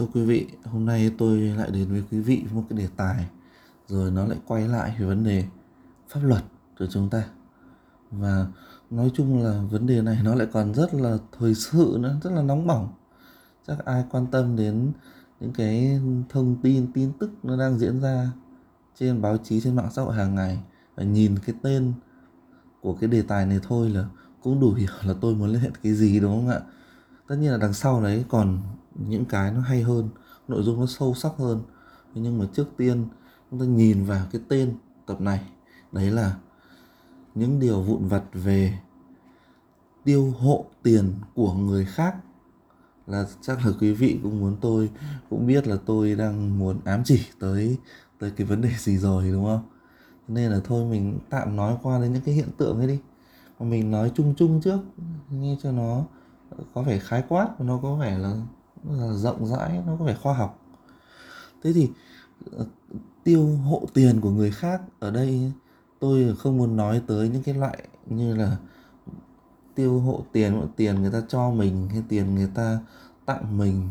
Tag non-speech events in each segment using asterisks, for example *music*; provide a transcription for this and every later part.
Thưa quý vị, hôm nay tôi lại đến với quý vị một cái đề tài rồi nó lại quay lại về vấn đề pháp luật của chúng ta. Và nói chung là vấn đề này nó lại còn rất là thời sự nữa, rất là nóng bỏng. Chắc ai quan tâm đến những cái thông tin, tin tức nó đang diễn ra trên báo chí, trên mạng xã hội hàng ngày và nhìn cái tên của cái đề tài này thôi là cũng đủ hiểu là tôi muốn liên hệ cái gì đúng không ạ? Tất nhiên là đằng sau đấy còn những cái nó hay hơn, nội dung nó sâu sắc hơn. Nhưng mà trước tiên, chúng ta nhìn vào cái tên tập này. Đấy là những điều vụn vặt về tiêu hộ tiền của người khác. Là chắc là quý vị cũng muốn tôi, cũng biết là tôi đang muốn ám chỉ tới tới cái vấn đề gì rồi, đúng không? Nên là thôi, mình tạm nói qua đến những cái hiện tượng ấy đi. Mà mình nói chung chung trước, nghe cho nó có vẻ khái quát nó có vẻ là là rộng rãi nó có vẻ khoa học. Thế thì ờ, tiêu hộ tiền của người khác ở đây tôi không muốn nói tới những cái loại như là tiêu hộ tiền tiền người ta cho mình hay tiền người ta tặng mình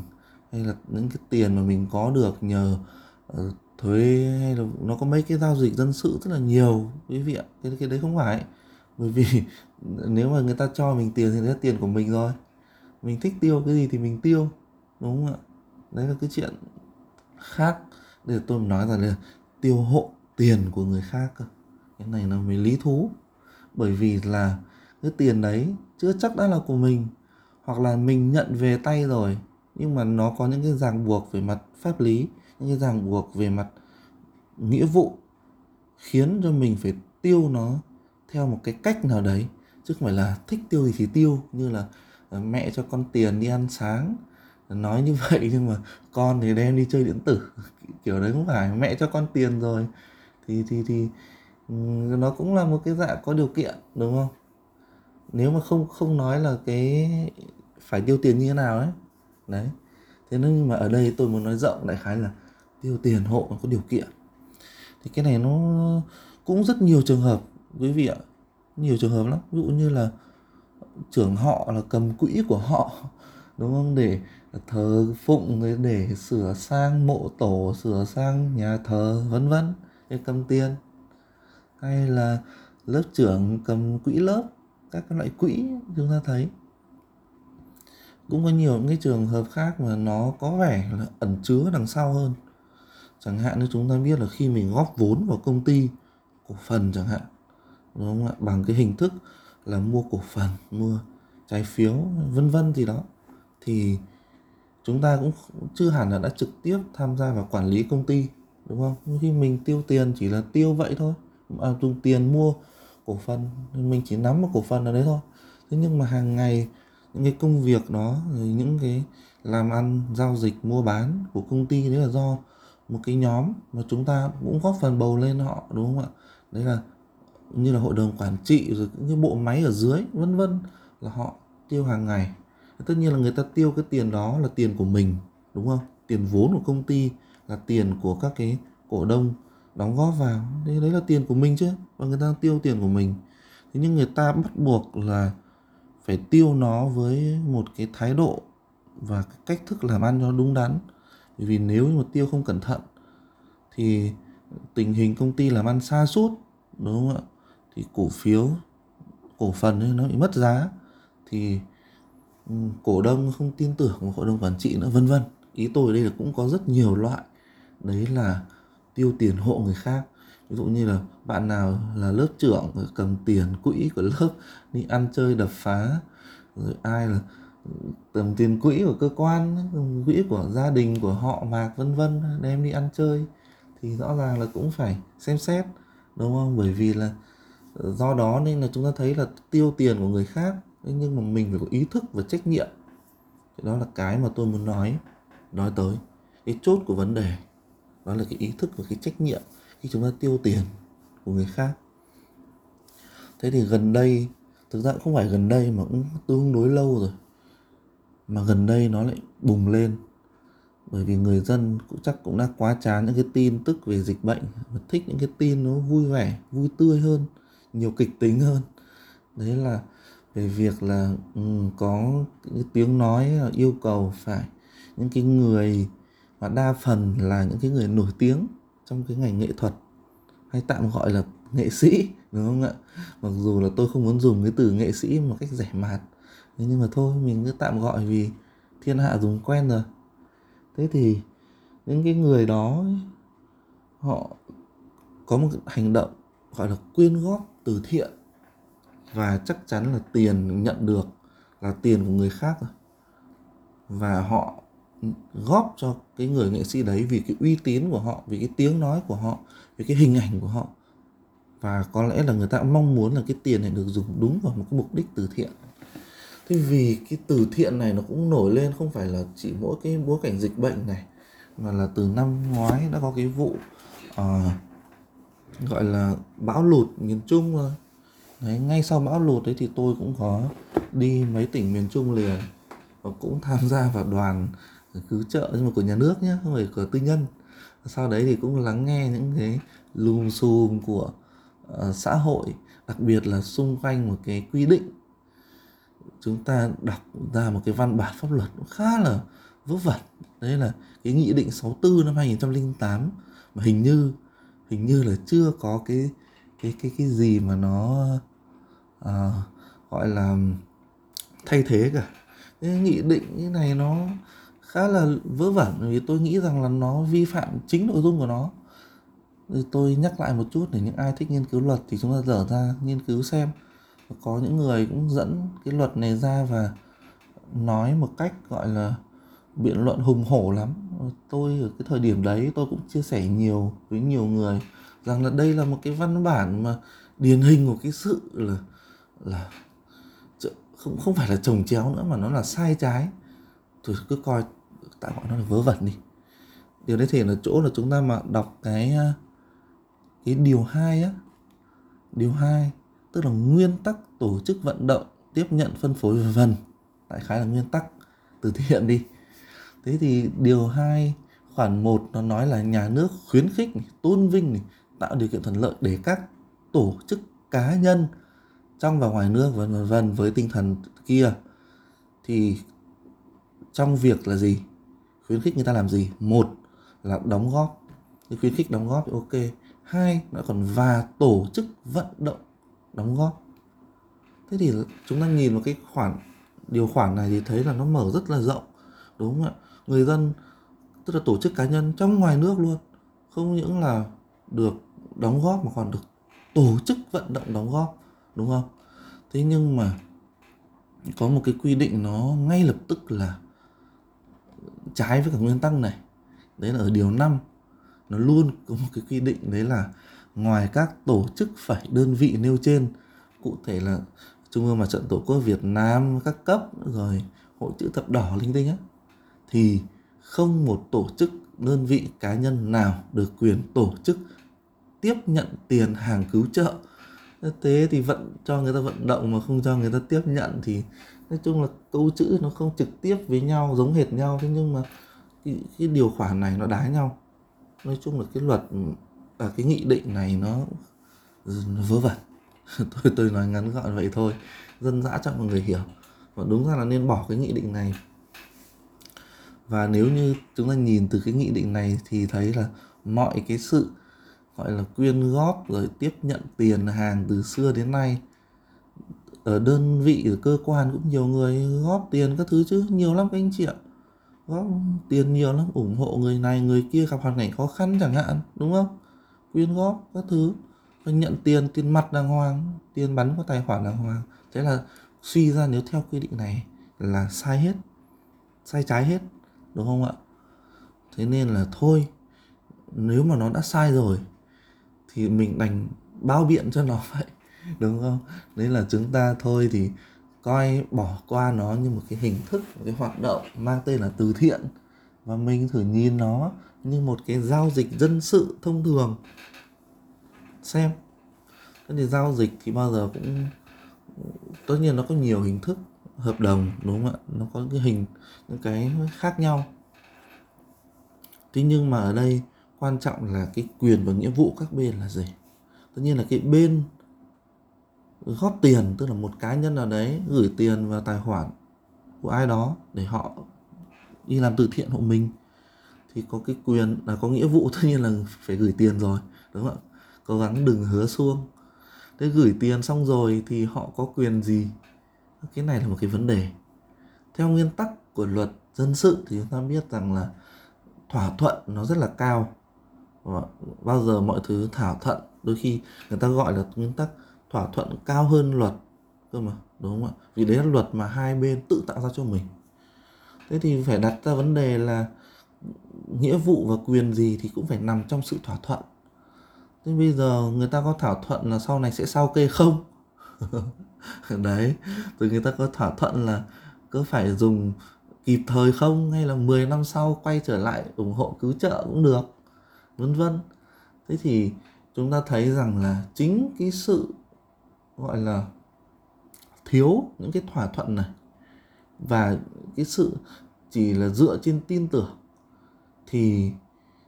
hay là những cái tiền mà mình có được nhờ uh, thuế hay là nó có mấy cái giao dịch dân sự rất là nhiều quý vị ạ. Cái cái đấy không phải. Bởi vì *laughs* nếu mà người ta cho mình tiền thì đấy là tiền của mình rồi mình thích tiêu cái gì thì mình tiêu, đúng không ạ? Đấy là cái chuyện khác. Để tôi nói rằng là tiêu hộ tiền của người khác cơ. Cái này là mới lý thú. Bởi vì là cái tiền đấy chưa chắc đã là của mình, hoặc là mình nhận về tay rồi, nhưng mà nó có những cái ràng buộc về mặt pháp lý, những cái ràng buộc về mặt nghĩa vụ, khiến cho mình phải tiêu nó theo một cái cách nào đấy. Chứ không phải là thích tiêu gì thì tiêu, như là Ờ, mẹ cho con tiền đi ăn sáng. Nói như *laughs* vậy nhưng mà con thì đem đi chơi điện tử. *laughs* Kiểu đấy không phải, mẹ cho con tiền rồi. Thì thì thì ừ, nó cũng là một cái dạng có điều kiện, đúng không? Nếu mà không không nói là cái phải tiêu tiền như thế nào ấy. Đấy. Thế nên nhưng mà ở đây tôi muốn nói rộng đại khái là tiêu tiền hộ có điều kiện. Thì cái này nó cũng rất nhiều trường hợp, quý vị ạ. Nhiều trường hợp lắm. Ví dụ như là trưởng họ là cầm quỹ của họ, đúng không? Để thờ phụng, để sửa sang mộ tổ, sửa sang nhà thờ, vân vân. Để cầm tiền. Hay là lớp trưởng cầm quỹ lớp, các cái loại quỹ chúng ta thấy. Cũng có nhiều những cái trường hợp khác mà nó có vẻ là ẩn chứa đằng sau hơn. Chẳng hạn như chúng ta biết là khi mình góp vốn vào công ty, cổ phần chẳng hạn, đúng không ạ? Bằng cái hình thức là mua cổ phần mua trái phiếu vân vân gì đó. Thì chúng ta cũng chưa hẳn là đã trực tiếp tham gia vào quản lý công ty đúng không? Khi mình tiêu tiền chỉ là tiêu vậy thôi. À, dùng tiền mua cổ phần mình chỉ nắm một cổ phần ở đấy thôi. Thế nhưng mà hàng ngày những cái công việc đó những cái làm ăn giao dịch mua bán của công ty đấy là do một cái nhóm mà chúng ta cũng góp phần bầu lên họ đúng không ạ? Đấy là như là hội đồng quản trị rồi những cái bộ máy ở dưới vân vân là họ tiêu hàng ngày. Tất nhiên là người ta tiêu cái tiền đó là tiền của mình đúng không? Tiền vốn của công ty là tiền của các cái cổ đông đóng góp vào. Đấy, đấy là tiền của mình chứ và người ta tiêu tiền của mình. Thế nhưng người ta bắt buộc là phải tiêu nó với một cái thái độ và cái cách thức làm ăn cho đúng đắn. Bởi vì nếu mà tiêu không cẩn thận thì tình hình công ty làm ăn xa suốt đúng không ạ? Thì cổ phiếu, cổ phần ấy nó bị mất giá. Thì ừ, cổ đông không tin tưởng vào hội đồng quản trị nữa, vân vân. Ý tôi ở đây là cũng có rất nhiều loại. Đấy là tiêu tiền hộ người khác. Ví dụ như là bạn nào là lớp trưởng cầm tiền quỹ của lớp, đi ăn chơi đập phá. Rồi ai là cầm tiền quỹ của cơ quan quỹ của gia đình, của họ mạc, vân vân, đem đi ăn chơi. Thì rõ ràng là cũng phải xem xét, đúng không? Bởi vì là do đó nên là chúng ta thấy là tiêu tiền của người khác nhưng mà mình phải có ý thức và trách nhiệm. Thì đó là cái mà tôi muốn nói nói tới. Cái chốt của vấn đề, đó là cái ý thức và cái trách nhiệm khi chúng ta tiêu tiền của người khác. Thế thì gần đây, thực ra cũng không phải gần đây mà cũng tương đối lâu rồi, mà gần đây nó lại bùng lên. Bởi vì người dân cũng chắc cũng đã quá chán những cái tin tức về dịch bệnh và thích những cái tin nó vui vẻ, vui tươi hơn nhiều kịch tính hơn. Đấy là về việc là um, có cái tiếng nói ờ, yêu cầu phải những cái người và đa phần là những cái người nổi tiếng trong cái ngành nghệ thuật hay tạm gọi là nghệ sĩ đúng không ạ? Mặc dù là tôi không muốn dùng cái từ nghệ sĩ một cách rẻ mạt nhưng mà thôi mình cứ tạm gọi vì thiên hạ dùng quen rồi. Thế thì những cái người đó họ có một hành động gọi là quyên góp từ thiện. Và chắc chắn là tiền nhận được là tiền của người khác rồi. Và họ góp cho cái người nghệ sĩ đấy vì cái uy tín của họ vì cái tiếng nói của họ vì cái hình ảnh của họ. Và có lẽ là người ta mong muốn là cái tiền này được dùng đúng vào một cái mục đích từ thiện. Thế vì cái từ thiện này nó cũng nổi lên không phải là chỉ mỗi cái bối cảnh dịch bệnh này mà là từ năm ngoái đã có cái vụ uh, gọi là bão lụt miền Trung rồi đấy ngay sau bão lụt đấy thì tôi cũng có đi mấy tỉnh miền Trung liền và cũng tham gia vào đoàn cứu trợ nhưng mà của nhà nước nhé không phải của tư nhân. Sau đấy thì cũng lắng nghe những cái lùm xùm của uh, xã hội đặc biệt là xung quanh một cái quy định. Chúng ta đọc ra một cái văn bản pháp luật khá là vớ vẩn. Đấy là cái nghị định 64 năm 2008 mà hình như hình như là chưa có cái cái cái cái gì mà nó à, gọi là thay thế cả. Cái nghị định như này nó khá là vớ vẩn vì tôi nghĩ rằng là nó vi phạm chính nội dung của nó. Thì tôi nhắc lại một chút để những ai thích nghiên cứu luật thì chúng ta dở ra nghiên cứu xem. Có những người cũng dẫn cái luật này ra và nói một cách gọi là biện luận hùng hổ lắm. Tôi ở cái thời điểm đấy, tôi cũng chia sẻ nhiều với nhiều người rằng là đây là một cái văn bản mà điển hình của cái sự là là không không phải là trồng chéo nữa mà nó là sai trái. Tôi cứ coi, tạm gọi nó là vớ vẩn đi. Điều đấy thể là chỗ là chúng ta mà đọc cái à, cái điều hai á. Điều hai, tức là nguyên tắc tổ chức vận động, tiếp nhận, phân phối, vân vân. Đại khái là nguyên tắc. Từ thiện đi thế thì điều hai khoản 1 nó nói là nhà nước khuyến khích này, tôn vinh này, tạo điều kiện thuận lợi để các tổ chức cá nhân trong và ngoài nước vân vân với tinh thần kia. Thì trong việc là gì? Khuyến khích người ta làm gì? Một là đóng góp. Khuyến khích đóng góp thì ok. Hai nó còn và tổ chức vận động đóng góp. Thế thì chúng ta nhìn vào cái khoản điều khoản này thì thấy là nó mở rất là rộng đúng không ạ? Người dân, tức là tổ chức cá nhân trong ngoài nước luôn, không những là được đóng góp mà còn được tổ chức vận động đóng góp, đúng không? Thế nhưng mà có một cái quy định nó ngay lập tức là trái với cả nguyên tắc này. Đấy là ở điều 5 nó luôn có một cái quy định đấy là ngoài các tổ chức phải đơn vị nêu trên, cụ thể là Trung ương Mặt trận Tổ quốc Việt Nam các cấp, rồi hội chữ thập đỏ linh tinh á thì không một tổ chức đơn vị cá nhân nào được quyền tổ chức tiếp nhận tiền hàng cứu trợ. Thế thì vận cho người ta vận động mà không cho người ta tiếp nhận thì nói chung là câu chữ nó không trực tiếp với nhau giống hệt nhau. Thế nhưng mà cái, cái điều khoản này nó đá nhau. Nói chung là cái luật và cái nghị định này nó vớ vẩn. *laughs* Tôi tôi nói ngắn gọn vậy thôi. Dân dã cho mọi người hiểu. Và đúng ra là nên bỏ cái nghị định này và nếu như chúng ta nhìn từ cái nghị định này thì thấy là mọi cái sự, gọi là, quyên góp rồi tiếp nhận tiền hàng từ xưa đến nay, ở đơn vị, ở cơ quan cũng nhiều người góp tiền các thứ chứ, nhiều lắm các anh chị ạ. Góp tiền nhiều lắm, ủng hộ người này, người kia gặp hoàn cảnh khó khăn chẳng hạn, đúng không? Quyên góp các thứ và nhận tiền tiền mặt đàng hoàng, tiền bắn qua tài khoản đàng hoàng. Thế là suy ra nếu theo quy định này là sai hết, sai trái hết đúng không ạ? Thế nên là thôi, nếu mà nó đã sai rồi, thì mình đành bao biện cho nó vậy, *laughs* đúng không? Đấy là chúng ta thôi thì coi bỏ qua nó như một cái hình thức, một cái hoạt động mang tên là từ thiện. Và mình thử nhìn nó như một cái giao dịch dân sự thông thường. Xem. Cái thì giao dịch thì bao giờ cũng tất nhiên nó có nhiều hình thức hợp đồng, đúng không ạ? Nó có cái hình, những cái khác nhau. Thế nhưng mà ở đây quan trọng là cái quyền và nghĩa vụ các bên là gì? Tất nhiên là cái bên góp tiền, tức là một cá nhân nào đấy gửi tiền vào tài khoản của ai đó để họ đi làm từ thiện hộ mình, thì có cái quyền, là có nghĩa vụ, *laughs* tất nhiên là phải gửi tiền rồi, đúng không ạ? Cố gắng đừng hứa xuông. Thế gửi tiền xong rồi thì họ có quyền gì cái này là một cái vấn đề. Theo nguyên tắc của luật dân sự thì chúng ta biết rằng là thỏa thuận nó rất là cao. Và bao giờ mọi thứ thảo thuận, đôi khi người ta gọi là nguyên tắc thỏa thuận cao hơn luật cơ mà, đúng không ạ? Vì đấy là luật mà hai bên tự tạo ra cho mình. Thế thì phải đặt ra vấn đề là nghĩa vụ và quyền gì thì cũng phải nằm trong sự thỏa thuận. Thế bây giờ người ta có thỏa thuận là sau này sẽ sao kê không? *laughs* đấy rồi người ta có thỏa thuận là cứ phải dùng kịp thời không? Hay là 10 năm sau quay trở lại ủng hộ cứu trợ cũng được? Vân vân. Thế thì chúng ta thấy rằng là chính cái sự, gọi là, thiếu những cái thỏa thuận này và cái sự chỉ là dựa trên tin tưởng thì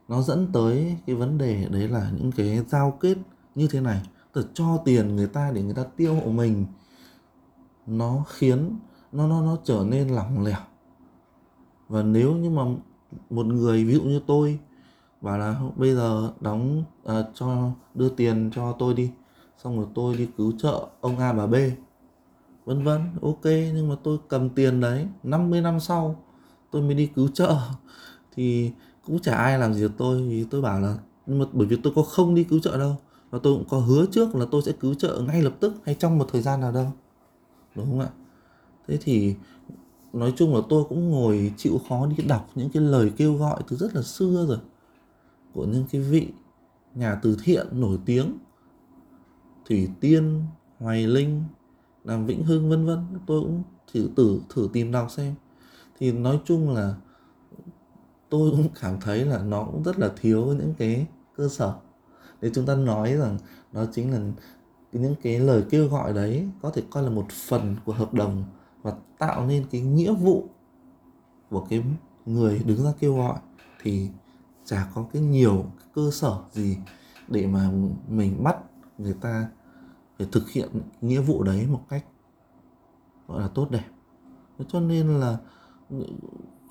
nó dẫn tới cái vấn đề đấy là những cái giao kết như thế này từ cho tiền người ta để người ta tiêu hộ mình nó khiến nó nó nó trở nên lỏng lẻo. Và nếu như mà một người ví dụ như tôi bảo là bây giờ đóng à, cho đưa tiền cho tôi đi xong rồi tôi đi cứu trợ ông A bà B. Vân vân ok nhưng mà tôi cầm tiền đấy 50 năm sau tôi mới đi cứu trợ. Thì cũng chả ai làm gì được tôi vì tôi bảo là nhưng mà bởi vì tôi có không đi cứu trợ đâu và tôi cũng có hứa trước là tôi sẽ cứu trợ ngay lập tức hay trong một thời gian nào đâu đúng không ạ? Thế thì nói chung là tôi cũng ngồi chịu khó đi đọc những cái lời kêu gọi từ rất là xưa rồi, của những cái vị nhà từ thiện nổi tiếng, thủy tiên, hoài linh làm vĩnh hưng, vân vân. Tôi cũng thử thử thử tìm đọc xem. Thì nói chung là tôi cũng cảm thấy là nó cũng rất là thiếu những cái cơ sở để chúng ta nói rằng đó chính là những cái lời kêu gọi đấy có thể coi là một phần của hợp đồng và tạo nên cái nghĩa vụ của cái người đứng ra kêu gọi. Thì chả có cái nhiều cơ sở gì để mà mình bắt người ta phải thực hiện nghĩa vụ đấy một cách, gọi là, tốt đẹp. Cho nên là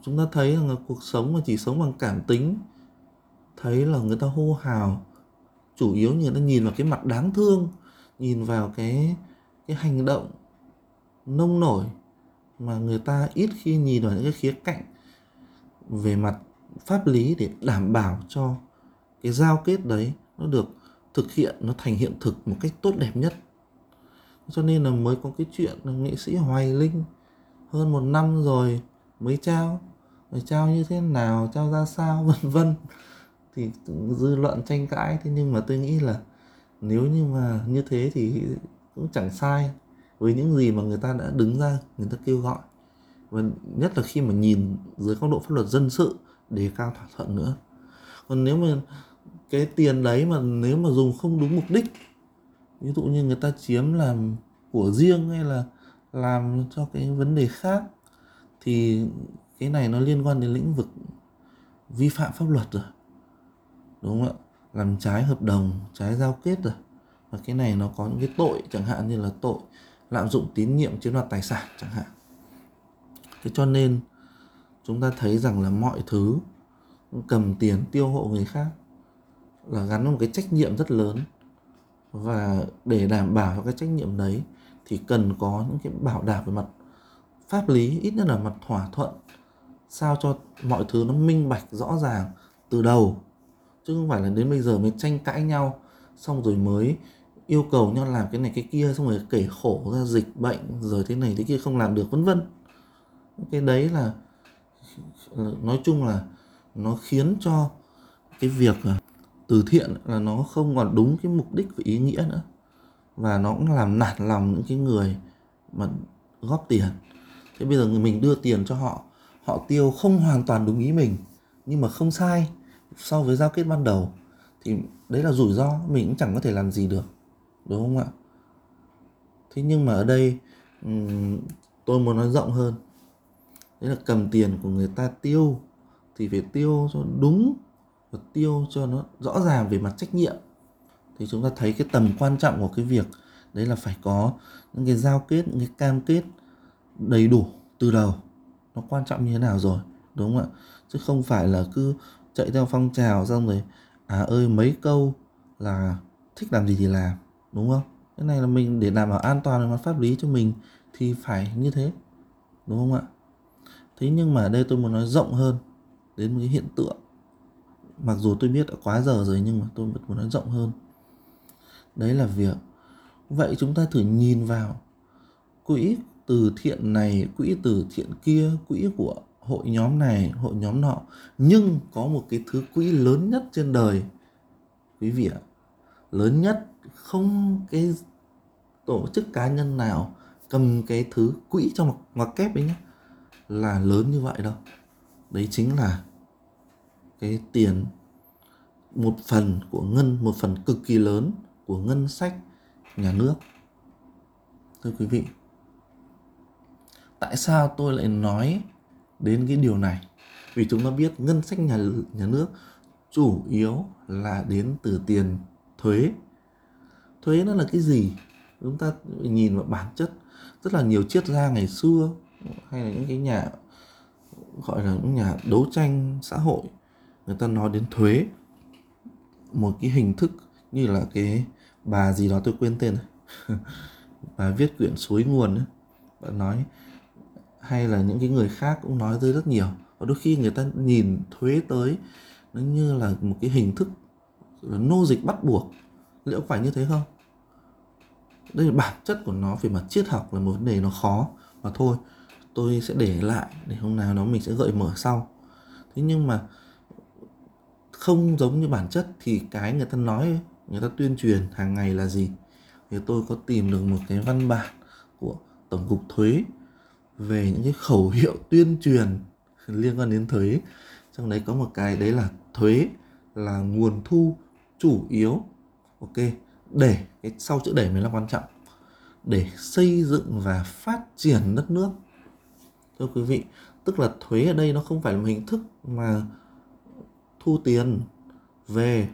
chúng ta thấy rằng là cuộc sống mà chỉ sống bằng cảm tính, thấy là người ta hô hào chủ yếu người ta nhìn vào cái mặt đáng thương, nhìn vào cái cái hành động nông nổi mà người ta ít khi nhìn vào những cái khía cạnh về mặt pháp lý để đảm bảo cho cái giao kết đấy nó được thực hiện, nó thành hiện thực một cách tốt đẹp nhất. Cho nên là mới có cái chuyện là nghệ sĩ hoài linh hơn một năm rồi mới trao, rồi trao như thế nào, trao ra sao, *laughs* vân vân thì dư luận tranh cãi. Thế nhưng mà tôi nghĩ là nếu như mà như thế thì cũng chẳng sai. Với những gì mà người ta đã đứng ra, người ta kêu gọi. Và nhất là khi mà nhìn dưới góc độ pháp luật dân sự, đề cao thỏa thuận nữa. Còn nếu mà cái tiền đấy mà nếu mà dùng không đúng mục đích, ví dụ như người ta chiếm làm của riêng hay là làm cho cái vấn đề khác, thì cái này nó liên quan đến lĩnh vực vi phạm pháp luật rồi đúng không ạ? Làm trái hợp đồng, trái giao kết rồi. Và cái này nó có những cái tội chẳng hạn như là tội lạm dụng tín nhiệm chiếm đoạt tài sản chẳng hạn. Thế cho nên chúng ta thấy rằng là mọi thứ cầm tiền tiêu hộ người khác là gắn với một cái trách nhiệm rất lớn. Và để đảm bảo cho cái trách nhiệm đấy thì cần có những cái bảo đảm về mặt pháp lý, ít nhất là mặt thỏa thuận, sao cho mọi thứ nó minh bạch, rõ ràng từ đầu chứ không phải là đến bây giờ mới tranh cãi nhau, xong rồi mới yêu cầu nhau làm cái này cái kia, xong rồi kể khổ ra dịch bệnh, rồi thế này thế kia không làm được, vân vân. Cái đấy là, nói chung là nó khiến cho cái việc à, từ thiện là nó không còn đúng cái mục đích và ý nghĩa nữa. Và nó cũng làm nản lòng những cái người mà góp tiền. Thế bây giờ người mình đưa tiền cho họ họ tiêu không hoàn toàn đúng ý mình, nhưng mà không sai so với giao kết ban đầu, thì đấy là rủi ro, mình cũng chẳng có thể làm gì được, đúng không ạ? Thế nhưng mà ở đây tôi muốn nói rộng hơn. Đấy là cầm tiền của người ta tiêu thì phải tiêu cho đúng và tiêu cho nó rõ ràng về mặt trách nhiệm. Thì chúng ta thấy cái tầm quan trọng của cái việc đấy là phải có những cái giao kết, những cái cam kết đầy đủ từ đầu. Nó quan trọng như thế nào rồi, đúng không ạ? Chứ không phải là cứ chạy theo phong trào xong rồi à ơi, mấy câu là thích làm gì thì làm đúng không? Cái này là mình để đảm bảo an toàn về mặt pháp lý cho mình thì phải như thế, đúng không ạ? Thế nhưng mà ở đây tôi muốn nói rộng hơn đến một cái hiện tượng. Mặc dù tôi biết đã quá giờ rồi nhưng mà tôi vẫn muốn nói rộng hơn. Đấy là việc, vậy chúng ta thử nhìn vào quỹ từ thiện này, quỹ từ thiện kia, quỹ của hội nhóm này, hội nhóm nọ. Nhưng có một cái thứ quỹ lớn nhất trên đời, quý vị ạ. Lớn nhất, không cái tổ chức cá nhân nào cầm cái thứ quỹ trong mặt ngoặc kép ấy nhé là lớn như vậy đâu. Đấy chính là cái tiền, một phần của ngân, một phần cực kỳ lớn của ngân sách nhà nước. Thưa quý vị, tại sao tôi lại nói đến cái điều này. Vì chúng ta biết ngân sách nhà nhà nước chủ yếu là đến từ tiền thuế. Thuế nó là cái gì? Chúng ta nhìn vào bản chất, rất là nhiều triết gia ngày xưa hay là những cái nhà, gọi là những nhà đấu tranh xã hội, người ta nói đến thuế. Một cái hình thức như là cái bà gì đó tôi quên tên này *laughs* bà viết quyển suối nguồn ấy. bà nói hay là những cái người khác cũng nói tới rất nhiều. Và đôi khi người ta nhìn thuế tới, nó như là một cái hình thức là nô dịch bắt buộc. Liệu phải như thế không? Đây là bản chất của nó, về mặt triết học là một vấn đề nó khó. Mà thôi, tôi sẽ để lại, để hôm nào nó mình sẽ gợi mở sau. Thế nhưng mà không giống như bản chất thì cái người ta nói, người ta tuyên truyền hàng ngày là gì? Thì tôi có tìm được một cái văn bản của tổng cục thuế về những cái khẩu hiệu tuyên truyền liên quan đến thuế. Trong đấy có một cái, đấy là thuế là nguồn thu chủ yếu. Ok, để cái sau chữ để mới là quan trọng. Để xây dựng và phát triển đất nước. Thưa quý vị, tức là thuế ở đây nó không phải là một hình thức mà thu tiền về,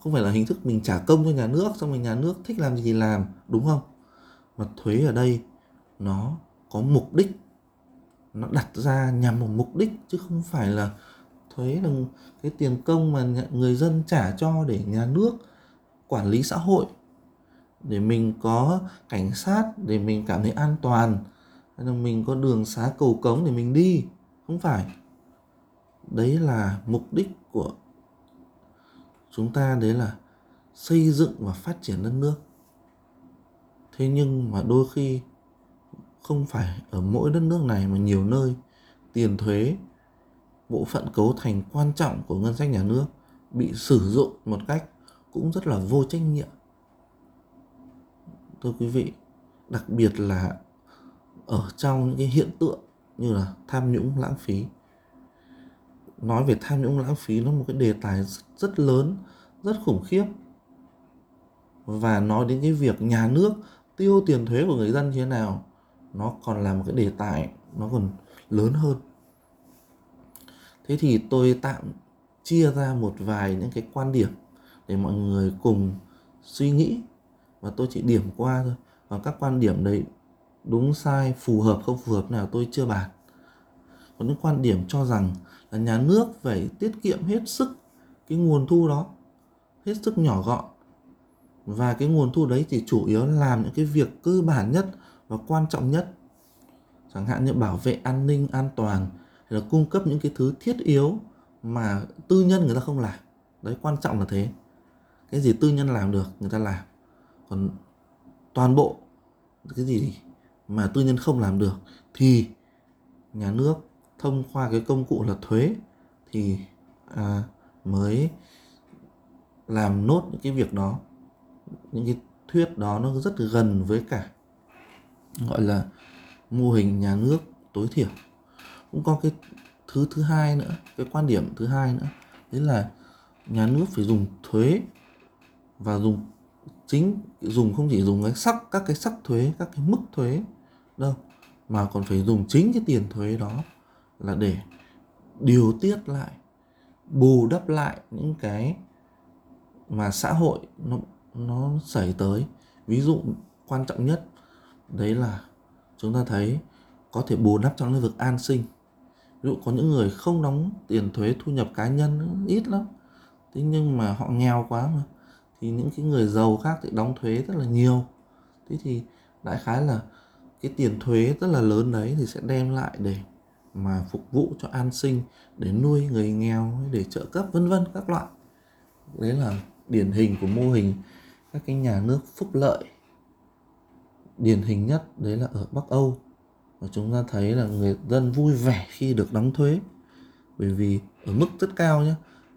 không phải là hình thức mình trả công cho nhà nước, xong rồi nhà nước thích làm gì thì làm, đúng không? Mà thuế ở đây nó có mục đích. Nó đặt ra nhằm một mục đích chứ không phải là thuế là cái tiền công mà người dân trả cho để nhà nước quản lý xã hội. Để mình có cảnh sát, để mình cảm thấy an toàn. Hay là mình có đường xá cầu cống để mình đi. Không phải. Đấy là mục đích của chúng ta, đấy là xây dựng và phát triển đất nước. Thế nhưng mà đôi khi không phải ở mỗi đất nước này mà nhiều nơi tiền thuế, bộ phận cấu thành quan trọng của ngân sách nhà nước bị sử dụng một cách cũng rất là vô trách nhiệm. Thưa quý vị, đặc biệt là ở trong những cái hiện tượng như là tham nhũng lãng phí. Nói về tham nhũng lãng phí nó một cái đề tài rất lớn, rất khủng khiếp. Và nói đến cái việc nhà nước tiêu tiền thuế của người dân như thế nào nó còn là một cái đề tài, nó còn lớn hơn. Thế thì tôi tạm chia ra một vài những cái quan điểm để mọi người cùng suy nghĩ và tôi chỉ điểm qua thôi. Và các quan điểm đấy đúng sai, phù hợp, không phù hợp nào tôi chưa bàn. Có những quan điểm cho rằng là nhà nước phải tiết kiệm hết sức cái nguồn thu đó, hết sức nhỏ gọn. Và cái nguồn thu đấy thì chủ yếu làm những cái việc cơ bản nhất và quan trọng nhất chẳng hạn như bảo vệ an ninh an toàn hay là cung cấp những cái thứ thiết yếu mà tư nhân người ta không làm. Đấy quan trọng là thế. Cái gì tư nhân làm được người ta làm. Còn toàn bộ cái gì mà tư nhân không làm được thì nhà nước thông qua cái công cụ là thuế thì à, mới làm nốt những cái việc đó. Những cái thuyết đó nó rất gần với cả gọi là mô hình nhà nước tối thiểu. Cũng có cái thứ thứ hai nữa, cái quan điểm thứ hai nữa, đấy là nhà nước phải dùng thuế và dùng chính, dùng không chỉ dùng cái sắc, các cái sắc thuế, các cái mức thuế đâu, mà còn phải dùng chính cái tiền thuế đó là để điều tiết lại, bù đắp lại những cái mà xã hội nó nó xảy tới. Ví dụ quan trọng nhất đấy là chúng ta thấy có thể bù đắp trong lĩnh vực an sinh. Ví dụ có những người không đóng tiền thuế thu nhập cá nhân ít lắm, thế nhưng mà họ nghèo quá mà, thì những cái người giàu khác thì đóng thuế rất là nhiều. Thế thì đại khái là cái tiền thuế rất là lớn đấy thì sẽ đem lại để mà phục vụ cho an sinh, để nuôi người nghèo, để trợ cấp, vân vân, các loại. Đấy là điển hình của mô hình các cái nhà nước phúc lợi điển hình nhất đấy là ở Bắc Âu. Và chúng ta thấy là người dân vui vẻ khi được đóng thuế. Bởi vì ở mức rất cao nhé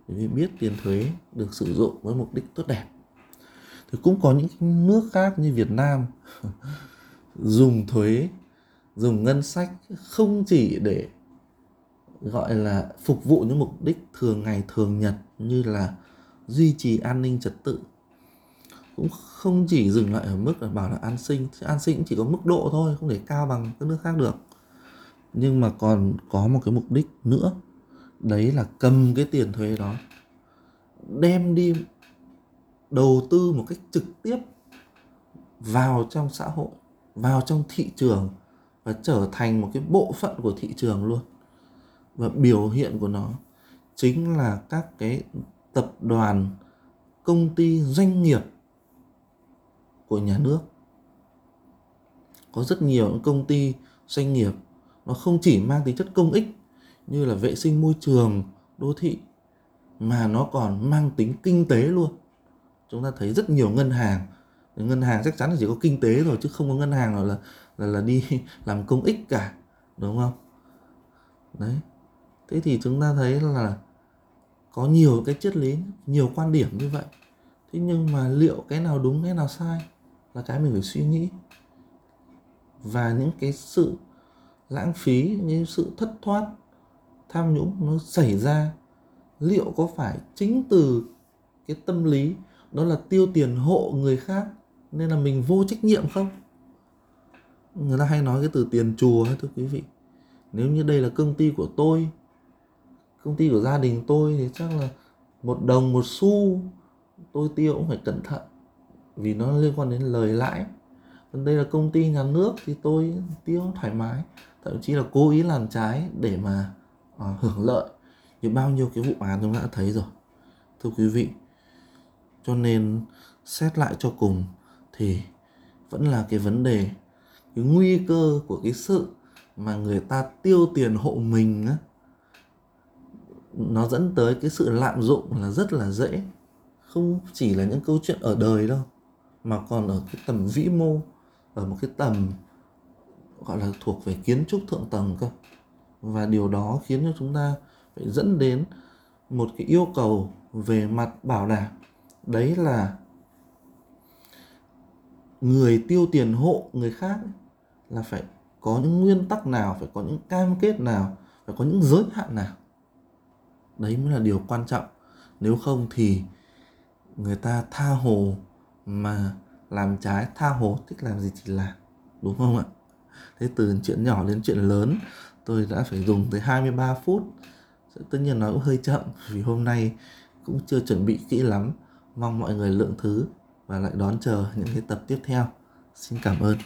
bởi vì biết tiền thuế được sử dụng với mục đích tốt đẹp. Thì cũng có những nước khác như Việt Nam *laughs* dùng thuế, dùng ngân sách không chỉ để gọi là phục vụ những mục đích thường ngày thường nhật như là duy trì an ninh trật tự cũng không chỉ dừng lại ở mức là bảo là an sinh an sinh cũng chỉ có mức độ thôi, không thể cao bằng các nước khác được. Nhưng mà còn có một cái mục đích nữa, đấy là cầm cái tiền thuế đó, đem đi đầu tư một cách trực tiếp vào trong xã hội, vào trong thị trường và trở thành một cái bộ phận của thị trường luôn. Và biểu hiện của nó chính là các cái tập đoàn, công ty, doanh nghiệp của nhà nước. Có rất nhiều những công ty, doanh nghiệp nó không chỉ mang tính chất công ích như là vệ sinh môi trường, đô thị, mà nó còn mang tính kinh tế luôn. Chúng ta thấy rất nhiều ngân hàng. Ngân hàng chắc chắn là chỉ có kinh tế rồi chứ không có ngân hàng nào là là là đi *laughs* làm công ích cả, đúng không? Đấy. Thế thì chúng ta thấy là có nhiều cái triết lý, nhiều quan điểm như vậy. Thế nhưng mà liệu cái nào đúng, cái nào sai? Là cái mình phải suy nghĩ. Và những cái sự lãng phí, những sự thất thoát, tham nhũng nó xảy ra, liệu có phải chính từ cái tâm lý đó là tiêu tiền hộ người khác nên là mình vô trách nhiệm không? Người ta hay nói cái từ tiền chùa thưa quý vị. Nếu như đây là công ty của tôi, công ty của gia đình tôi thì chắc là một đồng, một xu tôi tiêu cũng phải cẩn thận vì nó liên quan đến lời lãi. Còn đây là công ty nhà nước thì tôi tiêu thoải mái. Thậm chí là cố ý làm trái để mà à, hưởng lợi. Như bao nhiêu cái vụ án chúng ta đã thấy rồi. Thưa quý vị cho nên xét lại cho cùng thì vẫn là cái vấn đề cái nguy cơ của cái sự mà người ta tiêu tiền hộ mình á nó dẫn tới cái sự lạm dụng là rất là dễ. Không chỉ là những câu chuyện ở đời đâu mà còn ở cái tầm vĩ mô, ở một cái tầm, gọi là, thuộc về kiến trúc thượng tầng cơ. Và điều đó khiến cho chúng ta phải dẫn đến một cái yêu cầu về mặt bảo đảm. Đấy là người tiêu tiền hộ người khác là phải có những nguyên tắc nào, phải có những cam kết nào, phải có những giới hạn nào. Đấy mới là điều quan trọng. Nếu không thì người ta tha hồ mà làm trái tha hồ, thích làm gì thì làm, đúng không ạ? Thế từ chuyện nhỏ đến chuyện lớn, tôi đã phải dùng tới 23 phút. Tất nhiên nó cũng hơi chậm, vì hôm nay cũng chưa chuẩn bị kỹ lắm. Mong mọi người lượng thứ và lại đón chờ những cái tập tiếp theo. Xin cảm ơn.